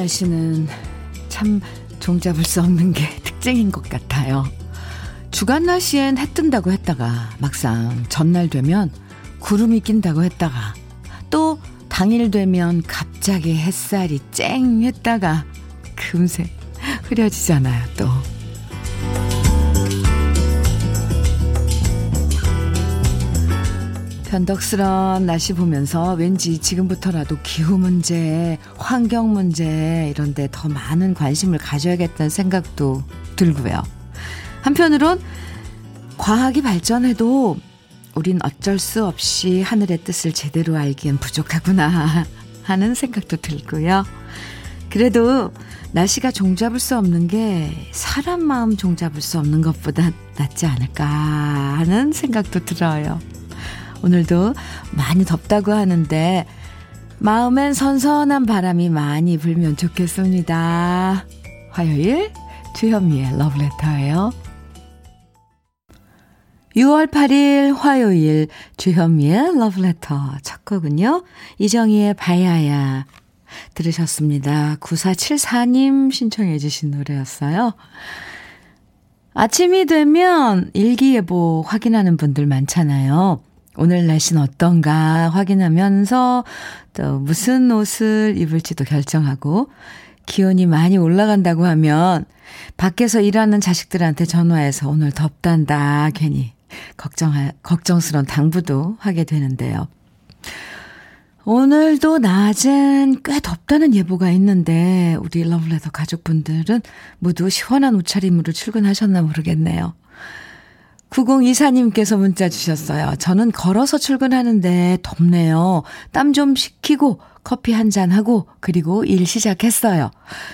날씨는 참 종잡을 수 없는 게 특징인 것 같아요. 주간 날씨엔 해 뜬다고 했다가 막상 전날 되면 구름이 낀다고 했다가 또 당일 되면 갑자기 햇살이 쨍 했다가 금세 흐려지잖아요, 또. 변덕스런 날씨 보면서 왠지 지금부터라도 기후 문제, 환경 문제 이런 데 더 많은 관심을 가져야겠다는 생각도 들고요. 한편으론 과학이 발전해도 우린 어쩔 수 없이 하늘의 뜻을 제대로 알기엔 부족하구나 하는 생각도 들고요. 그래도 날씨가 종잡을 수 없는 게 사람 마음 종잡을 수 없는 것보다 낫지 않을까 하는 생각도 들어요. 오늘도 많이 덥다고 하는데 마음엔 선선한 바람이 많이 불면 좋겠습니다. 화요일 주현미의 러브레터예요. 6월 8일 화요일 주현미의 러브레터 첫 곡은요. 이정희의 바야야 들으셨습니다. 9474님 신청해 주신 노래였어요. 아침이 되면 일기예보 확인하는 분들 많잖아요. 오늘 날씨는 어떤가 확인하면서 또 무슨 옷을 입을지도 결정하고 기온이 많이 올라간다고 하면 밖에서 일하는 자식들한테 전화해서 오늘 덥단다 괜히 걱정 걱정스러운 당부도 하게 되는데요. 오늘도 낮은 꽤 덥다는 예보가 있는데 우리 러블레터 가족분들은 모두 시원한 옷차림으로 출근하셨나 모르겠네요. 9024님께서 문자 주셨어요. 저는 걸어서 출근하는데 덥네요. 땀 좀 식히고 커피 한 잔하고 그리고 일 시작했어요.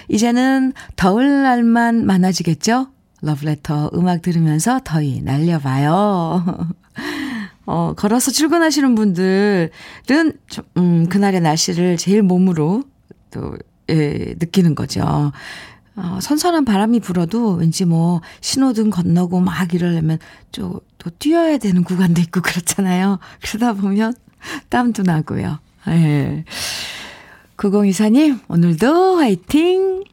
이제는 더울 날만 많아지겠죠? 러브레터 음악 들으면서 더위 날려봐요. 어, 걸어서 출근하시는 분들은, 음, 그날의 날씨를 제일 몸으로 또, 예, 느끼는 거죠. 어, 선선한 바람이 불어도 왠지 뭐 신호등 건너고 막 이러려면 또, 또 뛰어야 되는 구간도 있고 그렇잖아요. 그러다 보면 땀도 나고요. 예. 9024님, 오늘도 화이팅!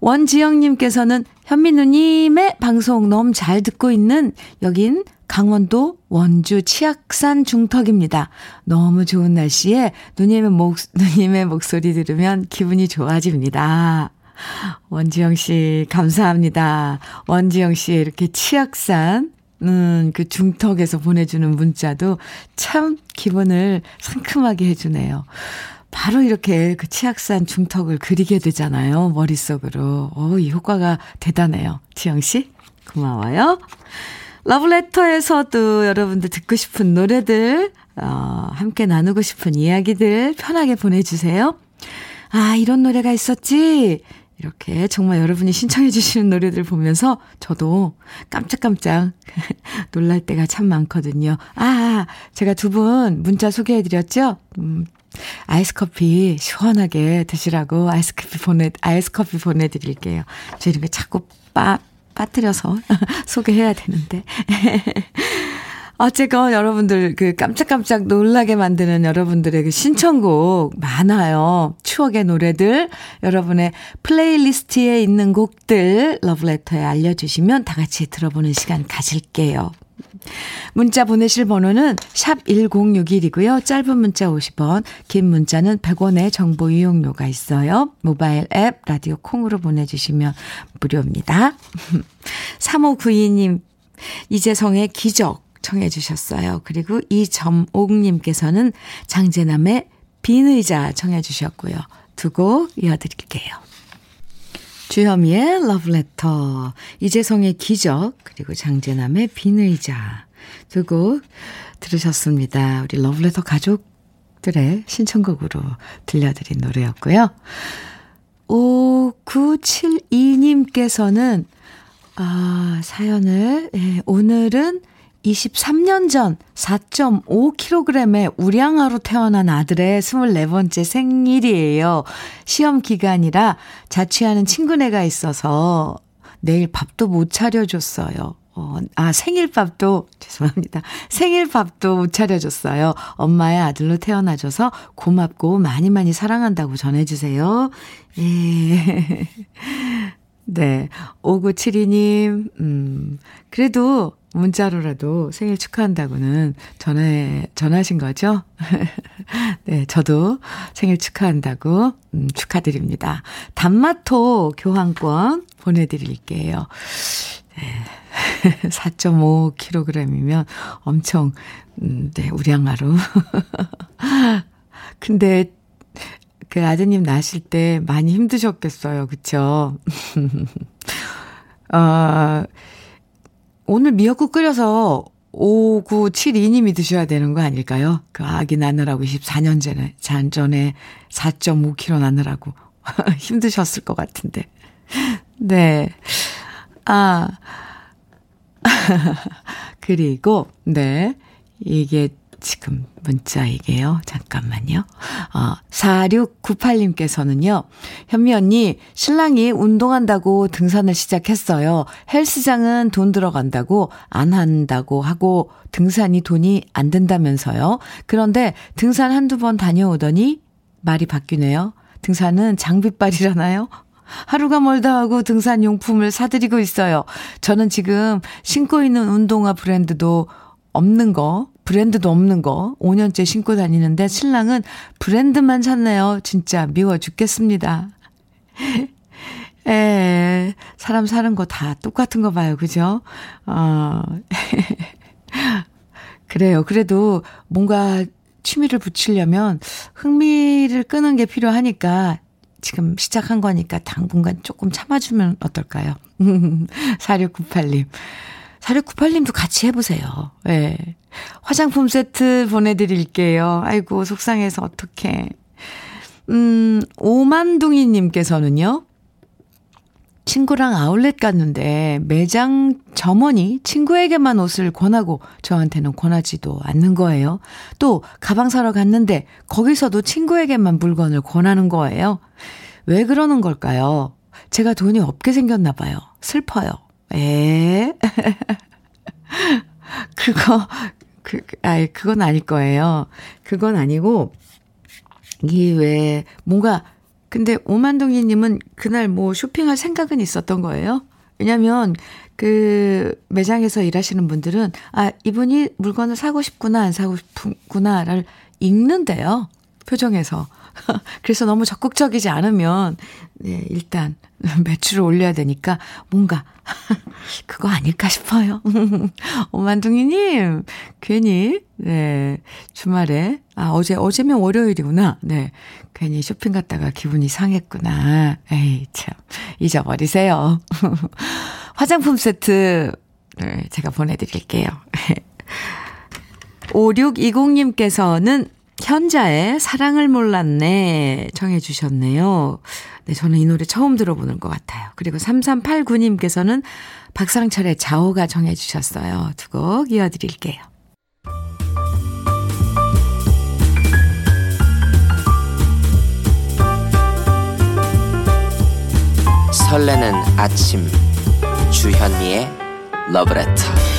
원지영님께서는 현민우님의 방송 너무 잘 듣고 있는 여긴 강원도 원주 치악산 중턱입니다. 너무 좋은 날씨에 누님의 목, 누님의 목소리 들으면 기분이 좋아집니다. 원지영 씨, 감사합니다. 원지영 씨의 이렇게 치악산, 음, 그 중턱에서 보내주는 문자도 참 기분을 상큼하게 해주네요. 바로 이렇게 그 치악산 중턱을 그리게 되잖아요. 머릿속으로. 오, 이 효과가 대단해요. 지영 씨, 고마워요. 러브레터에서도 여러분들 듣고 싶은 노래들, 어, 함께 나누고 싶은 이야기들 편하게 보내주세요. 아, 이런 노래가 있었지? 이렇게 정말 여러분이 신청해 주시는 노래들 보면서 저도 깜짝깜짝 놀랄 때가 참 많거든요. 아, 제가 두 분 문자 소개해 드렸죠? 음, 아이스 커피 시원하게 드시라고 아이스 커피 보내, 아이스 커피 보내 드릴게요. 저 이런 거 자꾸 빠, 빠뜨려서 소개해야 되는데. 어쨌건 여러분들 그 깜짝깜짝 놀라게 만드는 여러분들의 그 신청곡 많아요. 추억의 노래들 여러분의 플레이리스트에 있는 곡들 러브레터에 알려주시면 다 같이 들어보는 시간 가질게요. 문자 보내실 번호는 샵 1061이고요. 짧은 문자 50원, 긴 문자는 100원의 정보 이용료가 있어요. 모바일 앱 라디오 콩으로 보내주시면 무료입니다. 3592님, 이재성의 기적 청해 주셨어요. 그리고 이점옥님께서는 장재남의 빈 의자 청해 주셨고요. 두 곡 이어드릴게요. 주현미의 러브레터, 이재성의 기적, 그리고 장재남의 빈 의자 두 곡 들으셨습니다. 우리 러브레터 가족들의 신청곡으로 들려드린 노래였고요. 5972님께서는 아, 사연을, 예, 오늘은 23년 전 4.5kg의 우량아로 태어난 아들의 24번째 생일이에요. 시험 기간이라 자취하는 친구네가 있어서 내일 밥도 못 차려줬어요. 어, 아, 생일밥도, 죄송합니다. 생일밥도 못 차려줬어요. 엄마의 아들로 태어나줘서 고맙고 많이 많이 사랑한다고 전해주세요. 예. 네. 5972님, 음, 그래도 문자로라도 생일 축하한다고는 전화해, 전하신 거죠? 네, 저도 생일 축하한다고, 음, 축하드립니다. 단마토 교환권 보내드릴게요. 네. 4.5kg이면 엄청, 음, 네, 우량하루. 근데 그 아드님 낳으실 때 많이 힘드셨겠어요. 그쵸? 어, 오늘 미역국 끓여서 5972님이 드셔야 되는 거 아닐까요? 그 아기 낳느라고 24년 전에, 전에 4.5kg 낳느라고 힘드셨을 것 같은데. 네. 아. 그리고, 네. 이게 지금 문자 이게요. 잠깐만요. 어, 4698님께서는요. 현미 언니, 신랑이 운동한다고 등산을 시작했어요. 헬스장은 돈 들어간다고 안 한다고 하고 등산이 돈이 안 든다면서요. 그런데 등산 한두 번 다녀오더니 말이 바뀌네요. 등산은 장비빨이라나요? 하루가 멀다 하고 등산 용품을 사드리고 있어요. 저는 지금 신고 있는 운동화 브랜드도 없는 거, 브랜드도 없는 거 5년째 신고 다니는데 신랑은 브랜드만 샀네요. 진짜 미워 죽겠습니다. 에, 사람 사는 거 다 똑같은 거 봐요. 그죠? 어, 그래요. 그래도 뭔가 취미를 붙이려면 흥미를 끄는 게 필요하니까 지금 시작한 거니까 당분간 조금 참아주면 어떨까요? 4698님. 4698님도 같이 해보세요. 예. 네. 화장품 세트 보내드릴게요. 아이고, 속상해서 어떡해. 음, 오만둥이님께서는요. 친구랑 아울렛 갔는데 매장 점원이 친구에게만 옷을 권하고 저한테는 권하지도 않는 거예요. 또 가방 사러 갔는데 거기서도 친구에게만 물건을 권하는 거예요. 왜 그러는 걸까요? 제가 돈이 없게 생겼나 봐요. 슬퍼요. 에? 그거, 그, 아이, 그건 아닐 거예요. 그건 아니고, 이게 왜, 뭔가, 근데 오만동이님은 그날 뭐 쇼핑할 생각은 있었던 거예요? 왜냐면, 그, 매장에서 일하시는 분들은, 아, 이분이 물건을 사고 싶구나, 안 사고 싶구나를 읽는데요. 표정에서. 그래서 너무 적극적이지 않으면, 네, 일단 매출을 올려야 되니까 뭔가, 그거 아닐까 싶어요. 오만둥이님, 괜히, 네, 주말에, 아, 어제, 어제면 월요일이구나. 네, 괜히 쇼핑 갔다가 기분이 상했구나. 에이, 참, 잊어버리세요. 화장품 세트, 네, 제가 보내드릴게요. 5620님께서는 현자의 사랑을 몰랐네 청해 주셨네요. 네, 저는 이 노래 처음 들어보는 것 같아요. 그리고 3389님께서는 박상철의 자오가 정해 주셨어요. 두 곡 이어드릴게요. 설레는 아침 주현미의 러브레터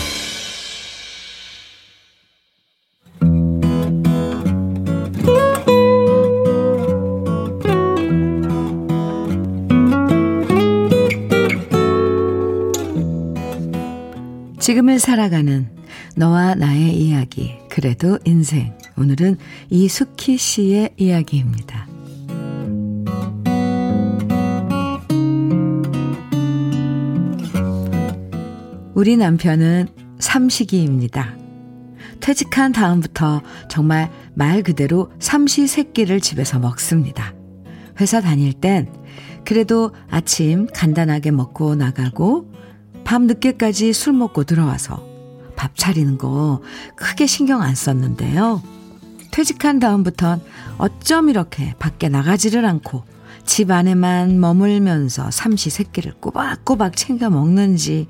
지금을 살아가는 너와 나의 이야기, 그래도 인생. 오늘은 이숙희 씨의 이야기입니다. 우리 남편은 삼식이입니다. 퇴직한 다음부터 정말 말 그대로 삼시 세끼를 집에서 먹습니다. 회사 다닐 땐 그래도 아침 간단하게 먹고 나가고 밤 늦게까지 술 먹고 들어와서 밥 차리는 거 크게 신경 안 썼는데요. 퇴직한 다음부턴 어쩜 이렇게 밖에 나가지를 않고 집 안에만 머물면서 삼시 세끼를 꼬박꼬박 챙겨 먹는지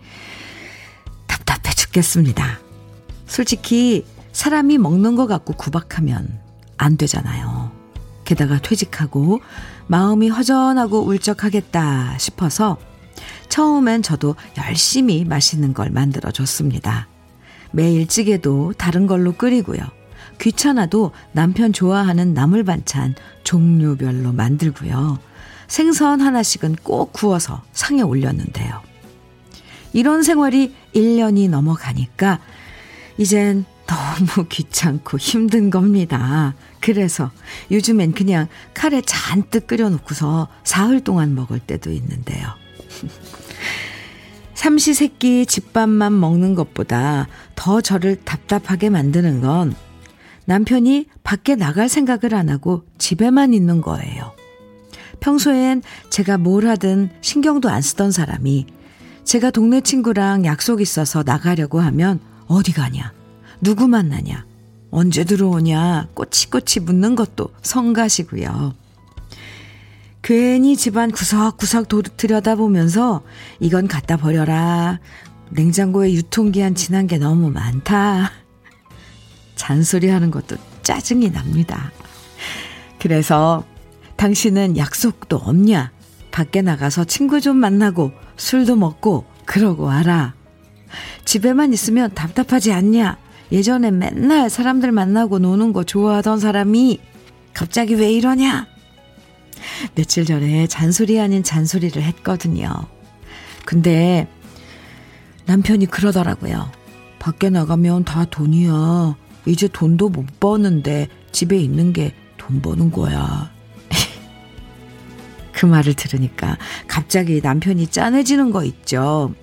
답답해 죽겠습니다. 솔직히 사람이 먹는 것 갖고 구박하면 안 되잖아요. 게다가 퇴직하고 마음이 허전하고 울적하겠다 싶어서 처음엔 저도 열심히 맛있는 걸 만들어 줬습니다. 매일 찌개도 다른 걸로 끓이고요. 귀찮아도 남편 좋아하는 나물 반찬 종류별로 만들고요. 생선 하나씩은 꼭 구워서 상에 올렸는데요. 이런 생활이 1년이 넘어가니까 이젠 너무 귀찮고 힘든 겁니다. 그래서 요즘엔 그냥 카레 잔뜩 끓여놓고서 사흘 동안 먹을 때도 있는데요. 삼시세끼 집밥만 먹는 것보다 더 저를 답답하게 만드는 건 남편이 밖에 나갈 생각을 안 하고 집에만 있는 거예요. 평소엔 제가 뭘 하든 신경도 안 쓰던 사람이 제가 동네 친구랑 약속 있어서 나가려고 하면 어디 가냐? 누구 만나냐? 언제 들어오냐? 꼬치꼬치 묻는 것도 성가시고요. 괜히 집안 구석구석 들여다보면서 이건 갖다 버려라. 냉장고에 유통기한 지난 게 너무 많다. 잔소리 하는 것도 짜증이 납니다. 그래서 당신은 약속도 없냐? 밖에 나가서 친구 좀 만나고 술도 먹고 그러고 와라. 집에만 있으면 답답하지 않냐? 예전에 맨날 사람들 만나고 노는 거 좋아하던 사람이 갑자기 왜 이러냐? 며칠 전에 잔소리 아닌 잔소리를 했거든요. 근데 남편이 그러더라고요. 밖에 나가면 다 돈이야. 이제 돈도 못 버는데 집에 있는 게 돈 버는 거야. 그 말을 들으니까 갑자기 남편이 짠해지는 거 있죠.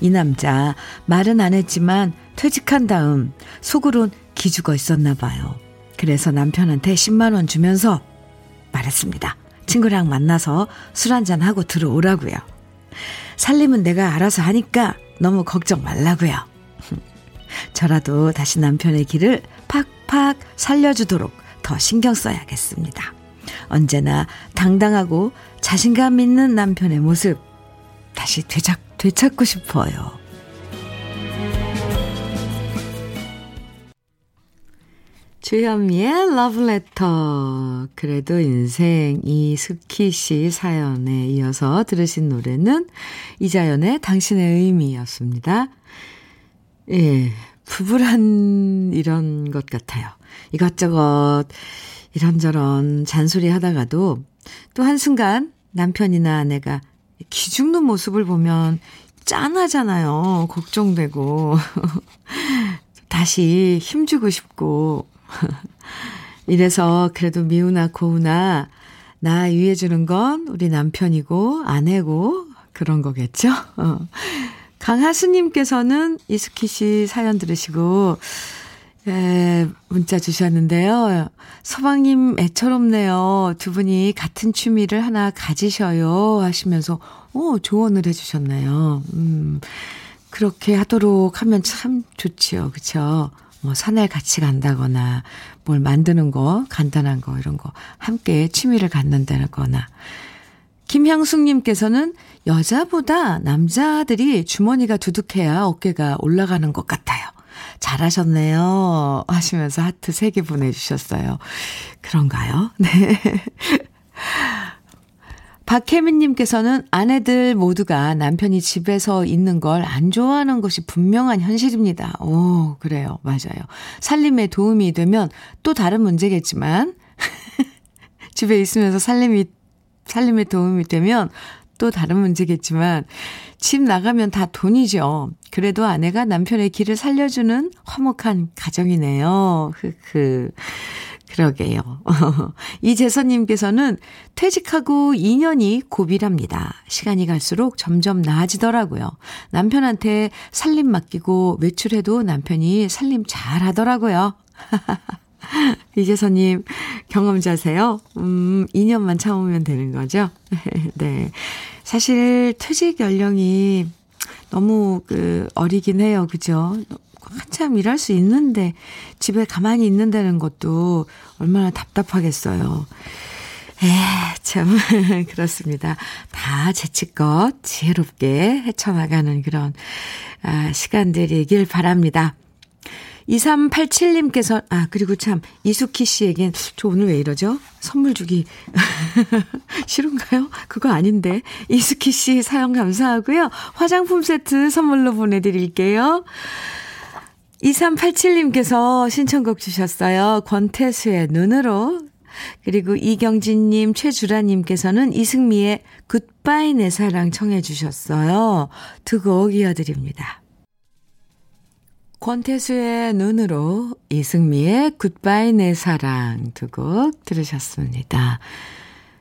이 남자 말은 안 했지만 퇴직한 다음 속으론 기죽어 있었나 봐요. 그래서 남편한테 10만 원 주면서 말했습니다. 친구랑 만나서 술 한잔하고 들어오라고요. 살림은 내가 알아서 하니까 너무 걱정 말라고요. 저라도 다시 남편의 길을 팍팍 살려주도록 더 신경 써야겠습니다. 언제나 당당하고 자신감 있는 남편의 모습 다시 되찾, 되찾고 싶어요. 주현미의 러브레터. 그래도 인생 이 스키 씨 사연에 이어서 들으신 노래는 이자연의 당신의 의미였습니다. 예, 부부란 이런 것 같아요. 이것저것 이런저런 잔소리 하다가도 또 한순간 남편이나 아내가 기죽는 모습을 보면 짠하잖아요. 걱정되고. 다시 힘주고 싶고. 이래서 그래도 미우나 고우나 나 위해주는 건 우리 남편이고 아내고 그런 거겠죠? 어. 강하수님께서는 이스키 씨 사연 들으시고, 에, 문자 주셨는데요. 서방님 애처롭네요. 두 분이 같은 취미를 하나 가지셔요. 하시면서, 어, 조언을 해주셨네요. 음, 그렇게 하도록 하면 참 좋지요. 그쵸? 뭐, 산에 같이 간다거나, 뭘 만드는 거, 간단한 거, 이런 거, 함께 취미를 갖는다는 거나, 김향숙님께서는 여자보다 남자들이 주머니가 두둑해야 어깨가 올라가는 것 같아요. 잘하셨네요. 하시면서 하트 3개 보내주셨어요. 그런가요? 네. 박혜민님께서는 아내들 모두가 남편이 집에서 있는 걸 안 좋아하는 것이 분명한 현실입니다. 오, 그래요. 맞아요. 살림에 도움이 되면 또 다른 문제겠지만, 집에 있으면서 살림이 살림에 도움이 되면 또 다른 문제겠지만 집 나가면 다 돈이죠. 그래도 아내가 남편의 길을 살려주는 화목한 가정이네요. 흐흐. 그러게요. 이재선님께서는 퇴직하고 2년이 고비랍니다. 시간이 갈수록 점점 나아지더라고요. 남편한테 살림 맡기고 외출해도 남편이 살림 잘 하더라고요. 이재선님, 경험자세요? 음, 2년만 참으면 되는 거죠? 네. 사실 퇴직 연령이 너무 그 어리긴 해요. 그죠? 한참 일할 수 있는데 집에 가만히 있는다는 것도 얼마나 답답하겠어요. 에, 참, 그렇습니다. 다 재치껏 지혜롭게 헤쳐나가는 그런, 아, 시간들이길 바랍니다. 2387님께서, 아, 그리고 참, 이수키 씨에겐, 저 오늘 왜 이러죠? 선물 주기. 싫은가요? 그거 아닌데. 이수키 씨 사연 감사하고요. 화장품 세트 선물로 보내드릴게요. 2387님께서 신청곡 주셨어요. 권태수의 눈으로. 그리고 이경진님, 최주라님께서는 이승미의 굿바이 내 사랑 청해 주셨어요. 두 곡 이어드립니다. 권태수의 눈으로 이승미의 굿바이 내 사랑 두 곡 들으셨습니다.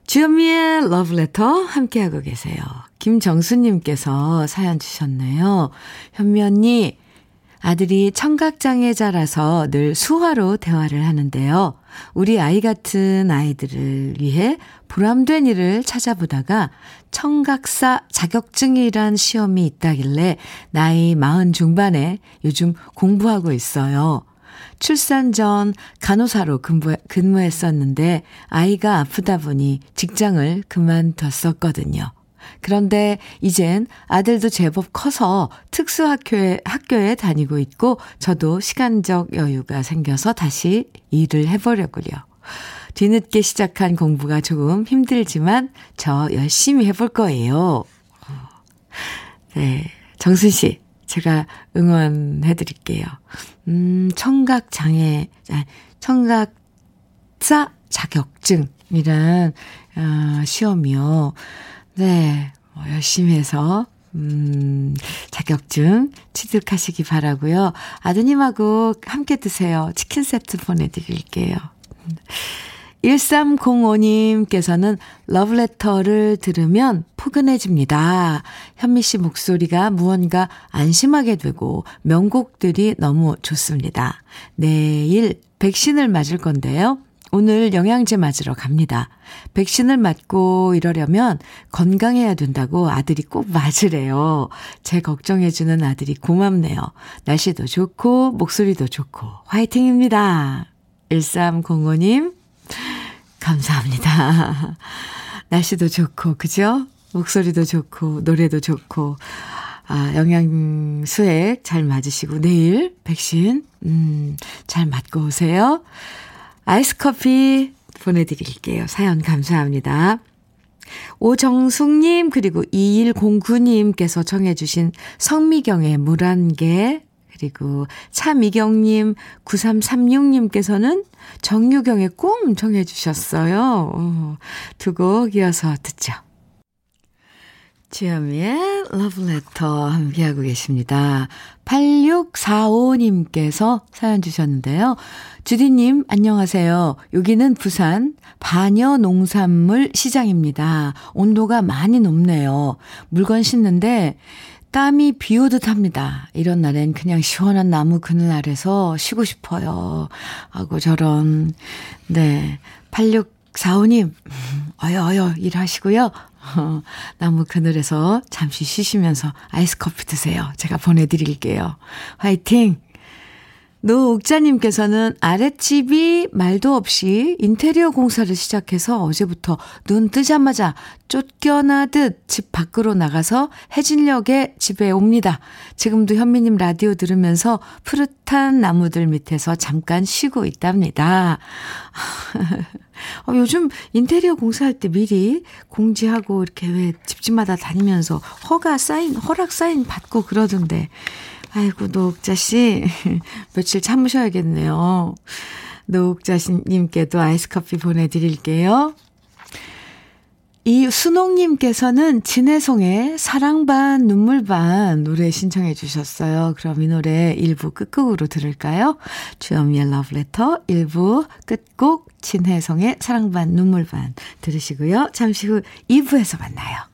주현미의 러브레터 함께하고 계세요. 김정수님께서 사연 주셨네요. 현미 언니, 아들이 청각장애자라서 늘 수화로 대화를 하는데요. 우리 아이 같은 아이들을 위해 보람된 일을 찾아보다가 청각사 자격증이란 시험이 있다길래 나이 마흔 중반에 요즘 공부하고 있어요. 출산 전 간호사로 근무, 근무했었는데 아이가 아프다 보니 직장을 그만뒀었거든요. 그런데 이젠 아들도 제법 커서 특수학교에, 학교에 다니고 있고 저도 시간적 여유가 생겨서 다시 일을 해보려고요. 뒤늦게 시작한 공부가 조금 힘들지만 저 열심히 해볼 거예요. 네. 정순 씨, 제가 응원해 드릴게요. 음, 청각 장애, 아, 청각사 자격증이란, 어, 시험이요. 네, 뭐 열심히 해서, 음, 자격증 취득하시기 바라고요 아드님하고 함께 드세요. 치킨 세트 보내드릴게요. 1305님께서는 러브레터를 들으면 포근해집니다. 현미 씨 목소리가 무언가 안심하게 되고 명곡들이 너무 좋습니다. 내일 백신을 맞을 건데요. 오늘 영양제 맞으러 갑니다. 백신을 맞고 이러려면 건강해야 된다고 아들이 꼭 맞으래요. 제 걱정해주는 아들이 고맙네요. 날씨도 좋고, 목소리도 좋고, 화이팅입니다. 1305님, 감사합니다. 날씨도 좋고, 그죠? 목소리도 좋고, 노래도 좋고, 아, 영양수액 잘 맞으시고, 내일 백신, 음, 잘 맞고 오세요. 아이스 커피 보내드릴게요. 사연 감사합니다. 오정숙님, 그리고 2109님께서 청해주신 성미경의 물한 개, 그리고 차미경님, 9336님께서는 정유경의 꿈 청해주셨어요. 어, 두곡 이어서 듣죠. 주현미의 러브레터 함께하고 계십니다. 8645님께서 사연 주셨는데요. 주디님, 안녕하세요. 여기는 부산 반여 농산물 시장입니다. 온도가 많이 높네요. 물건 싣는데 땀이 비 오듯 합니다. 이런 날엔 그냥 시원한 나무 그늘 아래서 쉬고 싶어요. 하고 저런, 네. 8645님, 어여, 어여, 일하시고요. 어, 나무 그늘에서 잠시 쉬시면서 아이스 커피 드세요. 제가 보내드릴게요. 화이팅! 노옥자님께서는 아랫집이 말도 없이 인테리어 공사를 시작해서 어제부터 눈 뜨자마자 쫓겨나듯 집 밖으로 나가서 해진역에 집에 옵니다. 지금도 현미님 라디오 들으면서 푸릇한 나무들 밑에서 잠깐 쉬고 있답니다. 어, 요즘 인테리어 공사할 때 미리 공지하고 이렇게 왜 집집마다 다니면서 허가 사인, 허락 사인 받고 그러던데. 아이고, 노옥자 씨. 며칠 참으셔야겠네요. 노옥자 님께도 아이스 커피 보내드릴게요. 이 순옥님께서는 진혜송의 사랑 반 눈물 반 노래 신청해 주셨어요. 그럼 이 노래 1부 끝곡으로 들을까요? 주현미의 러브레터 1부 끝곡 진혜송의 사랑 반 눈물 반 들으시고요. 잠시 후 2부에서 만나요.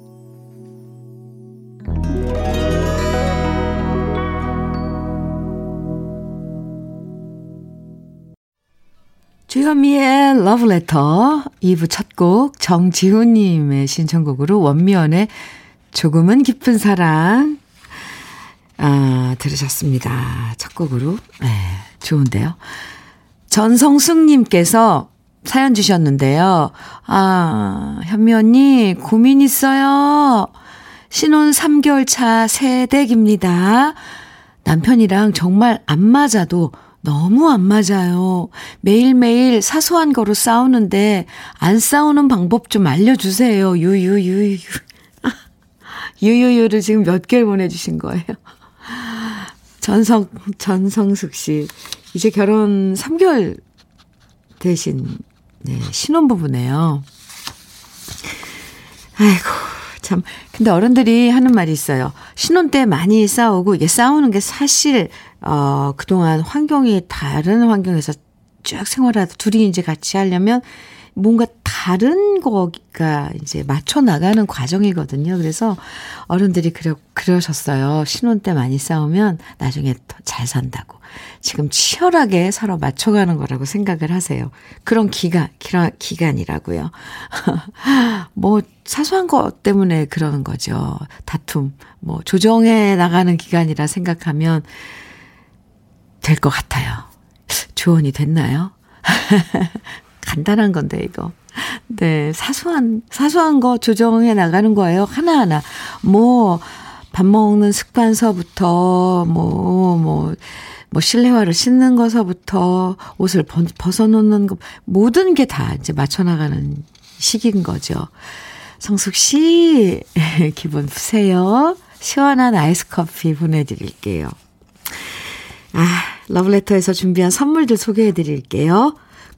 주현미의 러브레터 2부 첫 곡 정지훈님의 신청곡으로 원미연의 조금은 깊은 사랑 아, 들으셨습니다. 첫 곡으로. 네, 좋은데요. 전성숙님께서 사연 주셨는데요. 아, 현미 언니, 고민 있어요. 신혼 3개월 차 새댁입니다. 남편이랑 정말 안 맞아도 너무 안 맞아요. 매일매일 사소한 거로 싸우는데 안 싸우는 방법 좀 알려주세요. 유유유유. 유유유를 지금 몇 개를 보내주신 거예요. 전성, 전성숙 씨. 이제 결혼 3개월 되신, 네, 신혼부부네요. 아이고, 참. 근데 어른들이 하는 말이 있어요. 신혼 때 많이 싸우고, 이게 싸우는 게 사실, 어, 그동안 환경이 다른 환경에서 쭉 생활하다 둘이 이제 같이 하려면 뭔가 다른 거가 이제 맞춰 나가는 과정이거든요. 그래서 어른들이 그러, 그러셨어요. 신혼 때 많이 싸우면 나중에 더 잘 산다고. 지금 치열하게 서로 맞춰가는 거라고 생각을 하세요. 그런 기간, 기간, 기간이라고요. 뭐, 사소한 것 때문에 그러는 거죠. 다툼, 뭐, 조정해 나가는 기간이라 생각하면 될 것 같아요. 조언이 됐나요? 간단한 건데, 이거. 네, 사소한, 사소한 거 조정해 나가는 거예요. 하나하나. 뭐, 밥 먹는 습관서부터, 뭐, 뭐, 뭐, 실내화를 신는 거서부터, 옷을 벗어놓는 거, 모든 게 다 이제 맞춰나가는 시기인 거죠. 성숙 씨, 기분 푸세요. 시원한 아이스 커피 보내드릴게요. 아, 러브레터에서 준비한 선물들 소개해 드릴게요.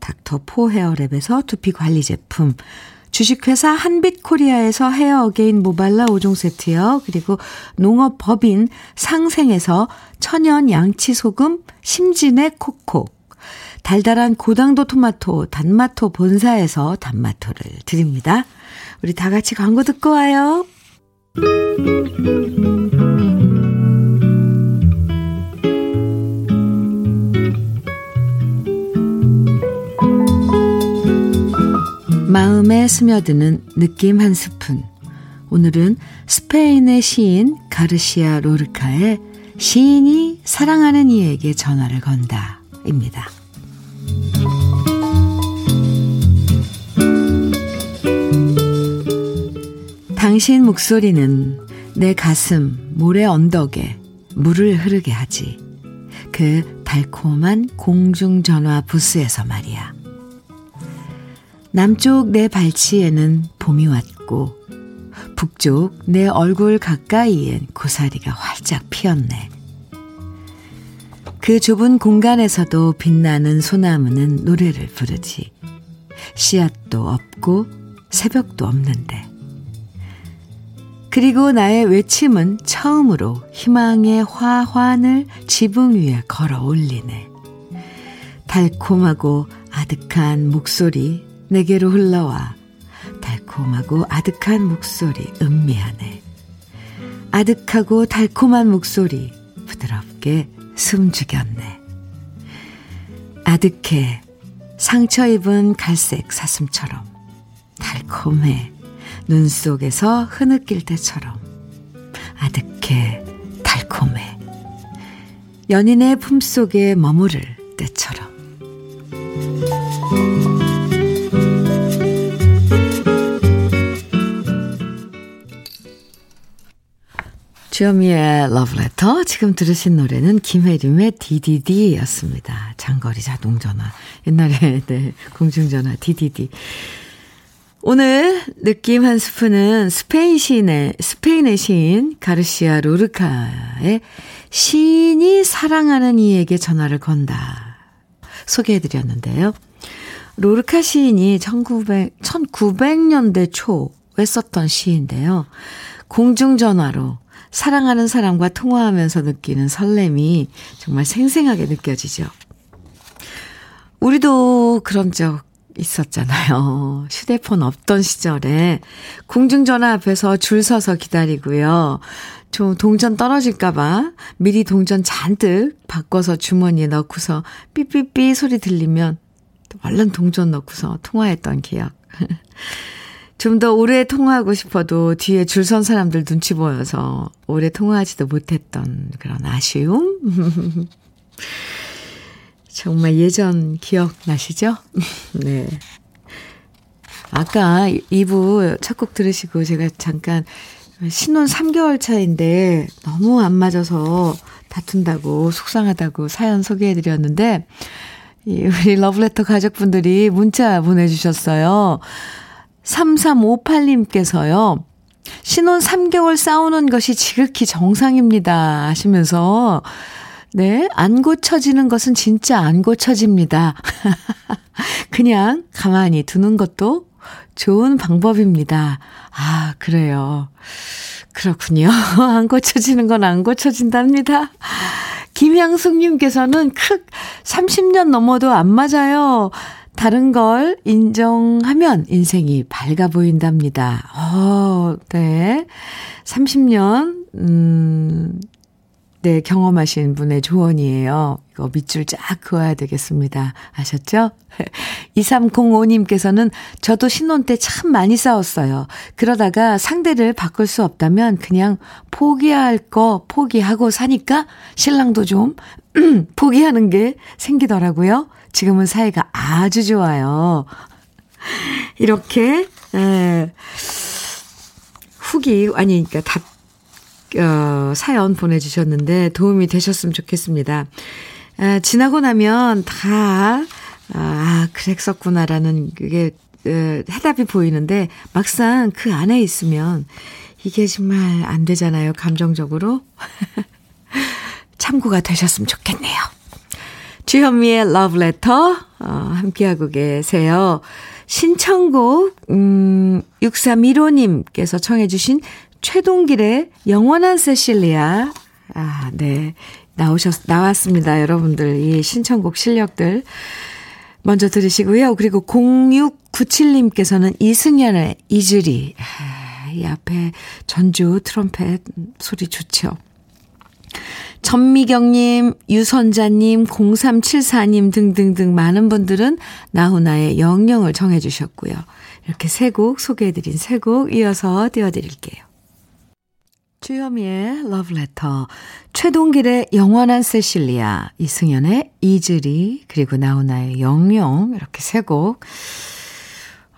닥터포 헤어랩에서 두피 관리 제품, 주식회사 한빛코리아에서 헤어 어게인 모발라 5종 세트요. 그리고 농업법인 상생에서 천연 양치소금 심진의 코코, 달달한 고당도 토마토 단마토 본사에서 단마토를 드립니다. 우리 다 같이 광고 듣고 와요. 마음에 스며드는 느낌 한 스푼. 오늘은 스페인의 시인 가르시아 로르카의 시인이 사랑하는 이에게 전화를 건다. 입니다. 당신 목소리는 내 가슴 모래 언덕에 물을 흐르게 하지. 그 달콤한 공중전화 부스에서 말이야. 남쪽 내 발치에는 봄이 왔고 북쪽 내 얼굴 가까이엔 고사리가 활짝 피었네. 그 좁은 공간에서도 빛나는 소나무는 노래를 부르지. 씨앗도 없고 새벽도 없는데. 그리고 나의 외침은 처음으로 희망의 화환을 지붕 위에 걸어 올리네. 달콤하고 아득한 목소리 내게로 흘러와. 달콤하고 아득한 목소리 음미하네. 아득하고 달콤한 목소리 부드럽게 숨죽였네. 아득해 상처 입은 갈색 사슴처럼. 달콤해 눈 속에서 흐느낄 때처럼. 아득해 달콤해. 연인의 품 속에 머무를 때처럼 주현미의 러브레터. 지금 들으신 노래는 김혜림의 DDD였습니다. 장거리 자동전화. 옛날에, 네, 공중전화 DDD. 오늘 느낌 한 스푼은 스페인 시인의, 스페인의 시인 가르시아 로르카의 시인이 사랑하는 이에게 전화를 건다. 소개해 드렸는데요. 로르카 시인이 1900, 1900년대 초에 썼던 시인데요. 공중전화로 사랑하는 사람과 통화하면서 느끼는 설렘이 정말 생생하게 느껴지죠. 우리도 그런 적 있었잖아요. 휴대폰 없던 시절에 공중전화 앞에서 줄 서서 기다리고요. 좀 동전 떨어질까봐 미리 동전 잔뜩 바꿔서 주머니에 넣고서 삐삐삐 소리 들리면 얼른 동전 넣고서 통화했던 기억. 좀 더 오래 통화하고 싶어도 뒤에 줄 선 사람들 눈치 보여서 오래 통화하지도 못했던 그런 아쉬움? 정말 예전 기억 나시죠? 네. 아까 2부 첫 곡 들으시고 제가 잠깐 신혼 3개월 차인데 너무 안 맞아서 다툰다고 속상하다고 사연 소개해드렸는데 우리 러브레터 가족분들이 문자 보내주셨어요. 3358님께서요. 신혼 3개월 싸우는 것이 지극히 정상입니다. 하시면서 네, 안 고쳐지는 것은 진짜 안 고쳐집니다. 그냥 가만히 두는 것도 좋은 방법입니다. 아, 그래요. 그렇군요. 안 고쳐지는 건 안 고쳐진답니다. 김향숙님께서는 크 30년 넘어도 안 맞아요. 다른 걸 인정하면 인생이 밝아 보인답니다. 어, 네. 30년, 음, 네, 경험하신 분의 조언이에요. 이거 밑줄 쫙 그어야 되겠습니다. 아셨죠? 2305님께서는 저도 신혼 때 참 많이 싸웠어요. 그러다가 상대를 바꿀 수 없다면 그냥 포기할 거 포기하고 사니까 신랑도 좀 포기하는 게 생기더라고요. 지금은 사이가 아주 좋아요. 이렇게, 에, 후기, 아니, 그러니까 답, 어, 사연 보내주셨는데 도움이 되셨으면 좋겠습니다. 아, 지나고 나면 다, 아, 그랬었구나라는 그게, 어, 해답이 보이는데 막상 그 안에 있으면 이게 정말 안 되잖아요. 감정적으로. 참고가 되셨으면 좋겠네요. 주현미의 러브레터, 어, 함께하고 계세요. 신청곡, 음, 6315님께서 청해 주신 최동길의 영원한 세실리아. 아, 네. 나오셨, 나왔습니다. 여러분들. 이 신청곡 실력들. 먼저 들으시고요. 그리고 0697님께서는 이승연의 이즈리. 아, 이 앞에 전주 트럼펫 소리 좋죠. 전미경님, 유선자님, 0374님 등등등 많은 분들은 나훈아의 영영을 정해주셨고요. 이렇게 세 곡 소개해드린 세 곡 이어서 띄워드릴게요. 주현미의 러브레터, 최동길의 영원한 세실리아, 이승연의 이즈리, 그리고 나훈아의 영영 이렇게 세 곡,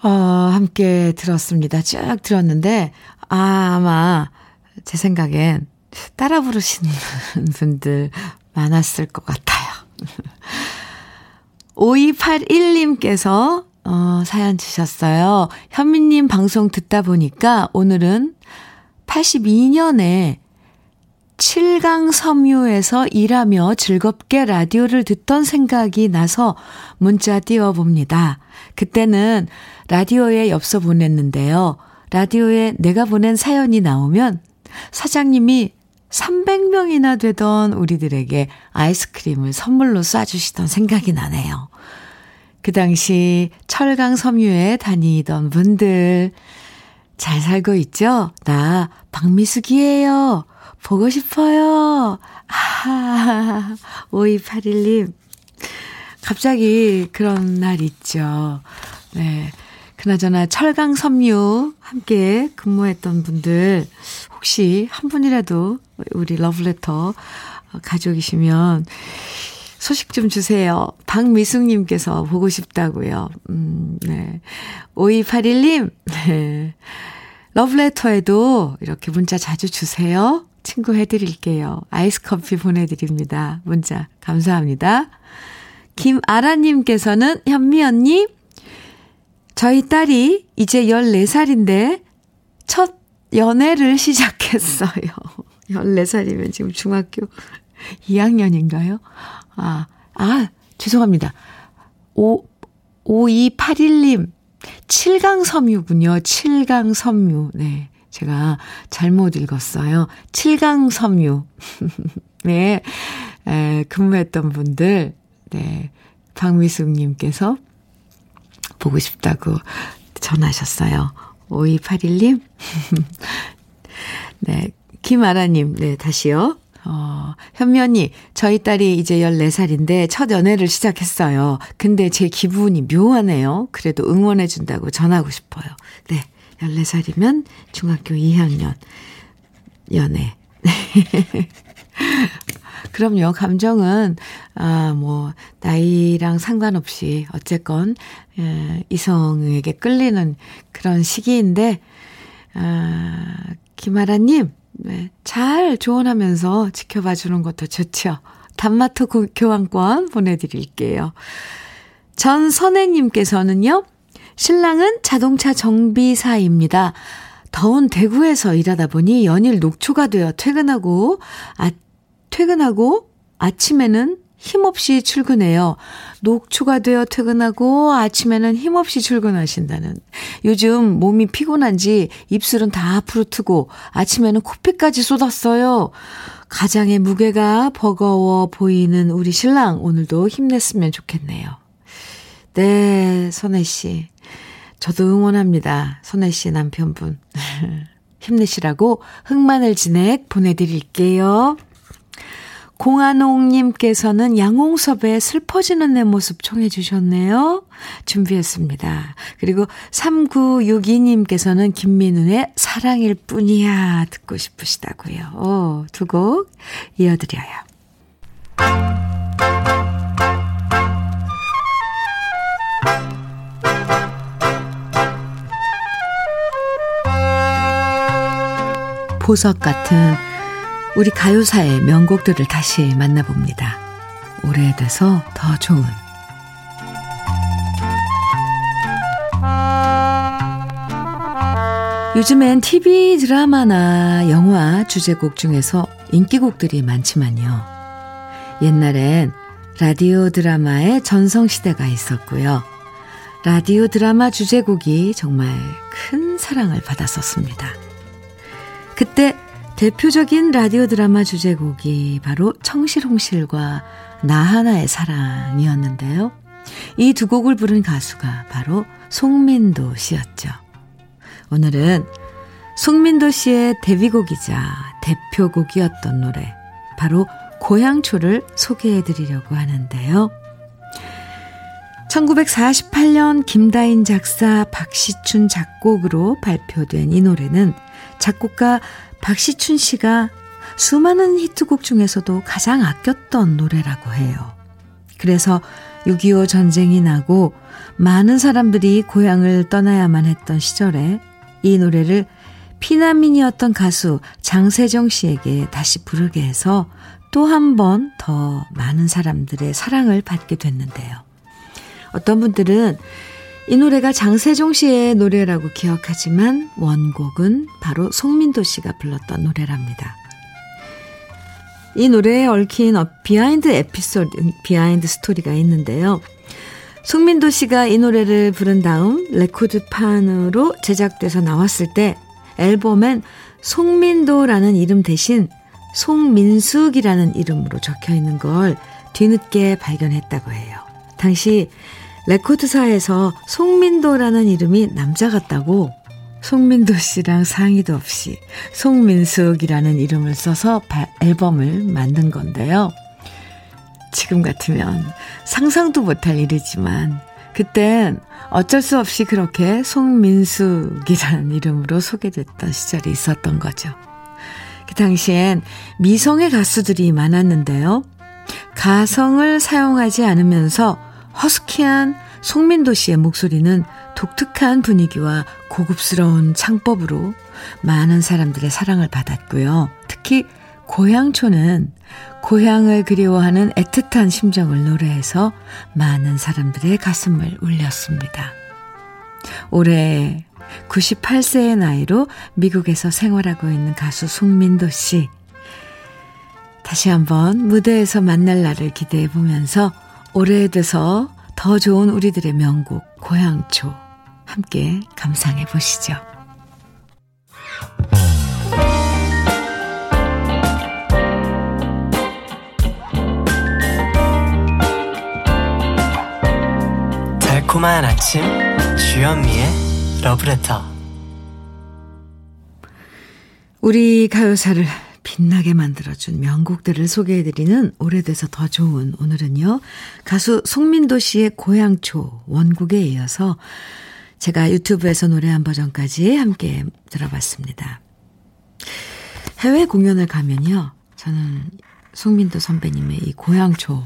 어, 함께 들었습니다. 쭉 들었는데, 아, 아마 제 생각엔 따라 부르시는 분들 많았을 것 같아요. 5281님께서 어, 사연 주셨어요. 현미님 방송 듣다 보니까 오늘은 82년에 7강 섬유에서 일하며 즐겁게 라디오를 듣던 생각이 나서 문자 띄워봅니다. 그때는 라디오에 엽서 보냈는데요. 라디오에 내가 보낸 사연이 나오면 사장님이 300명이나 되던 우리들에게 아이스크림을 선물로 쏴주시던 생각이 나네요. 그 당시 철강 섬유에 다니던 분들, 잘 살고 있죠? 나 박미숙이에요. 보고 싶어요. 아, 5281님. 갑자기 그런 날 있죠. 네. 그나저나 철강 섬유 함께 근무했던 분들 혹시 한 분이라도 우리 러브레터 가족이시면 소식 좀 주세요. 박미숙님께서 보고 싶다고요. 음, 네. 5281님, 네. 러브레터에도 이렇게 문자 자주 주세요. 친구 해드릴게요. 아이스 커피 보내드립니다. 문자 감사합니다. 김아라님께서는 현미 언니, 저희 딸이 이제 14살인데 첫 연애를 시작했어요. 14살이면 지금 중학교 2학년인가요? 아, 아, 죄송합니다. 5, 5281님, 7강 섬유군요. 7강 섬유. 네. 제가 잘못 읽었어요. 7강 섬유. 네. 에, 근무했던 분들, 네. 박미숙님께서 보고 싶다고 전하셨어요. 5281님. 네. 김아라님, 네, 다시요. 어, 현미 언니, 저희 딸이 이제 14살인데 첫 연애를 시작했어요. 근데 제 기분이 묘하네요. 그래도 응원해준다고 전하고 싶어요. 네. 14살이면 중학교 2학년 연애. 그럼요. 감정은, 아, 뭐, 나이랑 상관없이, 어쨌건, 에, 이성에게 끌리는 그런 시기인데, 아, 김아라님, 네, 잘 조언하면서 지켜봐 주는 것도 좋죠. 단마토 교환권 보내드릴게요. 전 선혜님께서는요, 신랑은 자동차 정비사입니다. 더운 대구에서 일하다 보니 연일 녹초가 되어 퇴근하고, 아, 퇴근하고 아침에는 힘없이 출근해요. 녹초가 되어 퇴근하고 아침에는 힘없이 출근하신다는. 요즘 몸이 피곤한지 입술은 다 푸르트고 아침에는 코피까지 쏟았어요. 가장의 무게가 버거워 보이는 우리 신랑 오늘도 힘냈으면 좋겠네요. 네, 선혜 씨. 저도 응원합니다. 선혜 씨 남편분. 힘내시라고 흑마늘 진액 보내드릴게요. 공한옥님께서는 양홍섭의 슬퍼지는 내 모습 청해 주셨네요. 준비했습니다. 그리고 3962님께서는 김민우의 사랑일 뿐이야 듣고 싶으시다고요. 오, 두곡 이어드려요. 보석 같은 우리 가요사의 명곡들을 다시 만나봅니다. 오래돼서 더 좋은 요즘엔 TV 드라마나 영화 주제곡 중에서 인기곡들이 많지만요. 옛날엔 라디오 드라마의 전성시대가 있었고요. 라디오 드라마 주제곡이 정말 큰 사랑을 받았었습니다. 그때 대표적인 라디오 드라마 주제곡이 바로 청실홍실과 나하나의 사랑이었는데요. 이 두 곡을 부른 가수가 바로 송민도 씨였죠. 오늘은 송민도 씨의 데뷔곡이자 대표곡이었던 노래, 바로 고향초를 소개해 드리려고 하는데요. 1948년 김다인 작사 박시춘 작곡으로 발표된 이 노래는 작곡가 박시춘 씨가 수많은 히트곡 중에서도 가장 아꼈던 노래라고 해요. 그래서 6.25 전쟁이 나고 많은 사람들이 고향을 떠나야만 했던 시절에 이 노래를 피난민이었던 가수 장세정 씨에게 다시 부르게 해서 또 한 번 더 많은 사람들의 사랑을 받게 됐는데요. 어떤 분들은 이 노래가 장세정 씨의 노래라고 기억하지만 원곡은 바로 송민도 씨가 불렀던 노래랍니다. 이 노래에 얽힌 비하인드 에피소드, 비하인드 스토리가 있는데요. 송민도 씨가 이 노래를 부른 다음 레코드판으로 제작돼서 나왔을 때 앨범엔 송민도라는 이름 대신 송민숙이라는 이름으로 적혀 있는 걸 뒤늦게 발견했다고 해요. 당시 레코드사에서 송민도라는 이름이 남자 같다고 송민도 씨랑 상의도 없이 송민숙이라는 이름을 써서 앨범을 만든 건데요. 지금 같으면 상상도 못할 일이지만 그땐 어쩔 수 없이 그렇게 송민숙이라는 이름으로 소개됐던 시절이 있었던 거죠. 그 당시엔 미성의 가수들이 많았는데요. 가성을 사용하지 않으면서 허스키한 송민도 씨의 목소리는 독특한 분위기와 고급스러운 창법으로 많은 사람들의 사랑을 받았고요. 특히 고향초는 고향을 그리워하는 애틋한 심정을 노래해서 많은 사람들의 가슴을 울렸습니다. 올해 98세의 나이로 미국에서 생활하고 있는 가수 송민도 씨. 다시 한번 무대에서 만날 날을 기대해 보면서 오래돼서 더 좋은 우리들의 명곡 고향초 함께 감상해 보시죠. 달콤한 아침 주현미의 러브레터 우리 가요사를 빛나게 만들어준 명곡들을 소개해드리는 오래돼서 더 좋은 오늘은요. 가수 송민도 씨의 고향초 원곡에 이어서 제가 유튜브에서 노래한 버전까지 함께 들어봤습니다. 해외 공연을 가면요. 저는 송민도 선배님의 이 고향초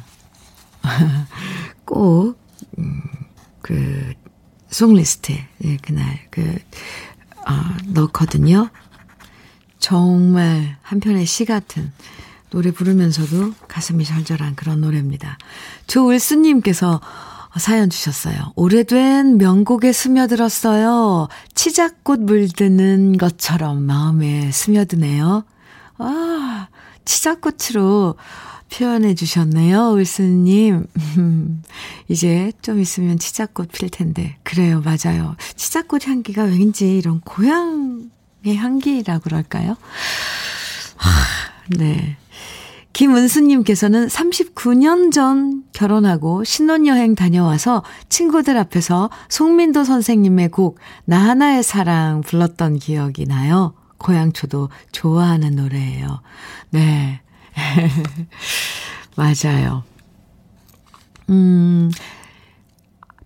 꼭, 음, 그, 송리스트에, 예, 그날, 그, 어, 넣거든요. 정말 한편의 시 같은 노래 부르면서도 가슴이 절절한 그런 노래입니다. 조을수님께서 사연 주셨어요. 오래된 명곡에 스며들었어요. 치자꽃 물드는 것처럼 마음에 스며드네요. 아, 치자꽃으로 표현해 주셨네요, 울스님. 이제 좀 있으면 치자꽃 필 텐데. 그래요, 맞아요. 치자꽃 향기가 왠지 이런 고향 향기라고 그럴까요? 하, 네. 김은수님께서는 39년 전 결혼하고 신혼여행 다녀와서 친구들 앞에서 송민도 선생님의 곡, 나 하나의 사랑 불렀던 기억이 나요. 고향초도 좋아하는 노래예요. 네. 맞아요. 음,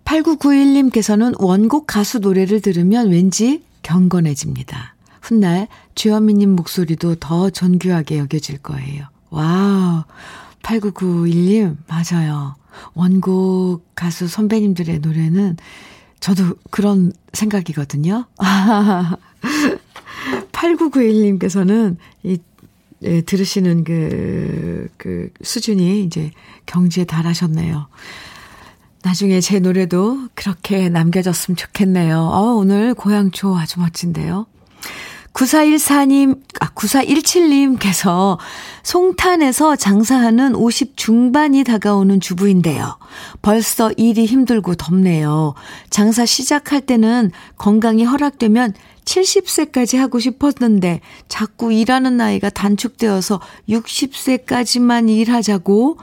8991님께서는 원곡 가수 노래를 들으면 왠지 경건해집니다. 훗날 주현미님 목소리도 더 존귀하게 여겨질 거예요. Wow. 8991님, 맞아요. 원곡 가수 선배님들의 노래는 저도 그런 생각이거든요. 8991님께서는 이, 예, 들으시는 그, 그 수준이 이제 경지에 달하셨네요. 나중에 제 노래도 그렇게 남겨졌으면 좋겠네요. 어, 오늘 고향초 아주 멋진데요. 9414님, 아, 9417님께서 송탄에서 장사하는 50 중반이 다가오는 주부인데요. 벌써 일이 힘들고 덥네요. 장사 시작할 때는 건강이 허락되면 70세까지 하고 싶었는데 자꾸 일하는 나이가 단축되어서 60세까지만 일하자고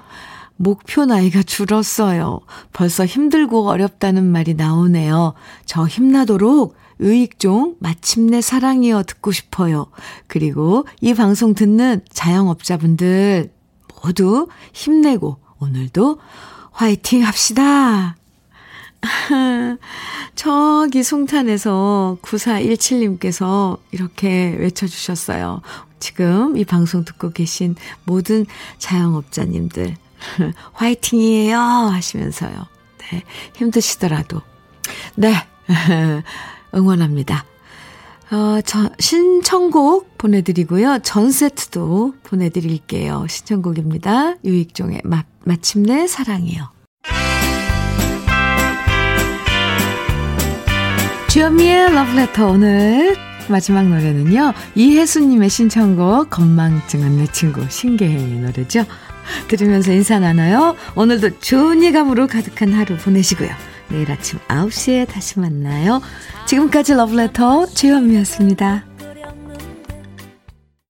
목표 나이가 줄었어요. 벌써 힘들고 어렵다는 말이 나오네요. 저 힘나도록 의익종 마침내 사랑이여 듣고 싶어요. 그리고 이 방송 듣는 자영업자분들 모두 힘내고 오늘도 화이팅 합시다. 저기 송탄에서 9417님께서 이렇게 외쳐주셨어요. 지금 이 방송 듣고 계신 모든 자영업자님들 화이팅이에요 하시면서요. 네, 힘드시더라도 네 응원합니다. 어, 저, 신청곡 보내드리고요. 전 세트도 보내드릴게요. 신청곡입니다. 유익종의 마, 마침내 사랑이요. 주현미의 러브레터 오늘 마지막 노래는요. 이혜수님의 신청곡 건망증은 내 친구 신계혜의 노래죠. 들으면서 인사 나눠요. 오늘도 좋은 예감으로 가득한 하루 보내시고요. 내일 아침 9시에 다시 만나요. 지금까지 러브레터 주현미였습니다.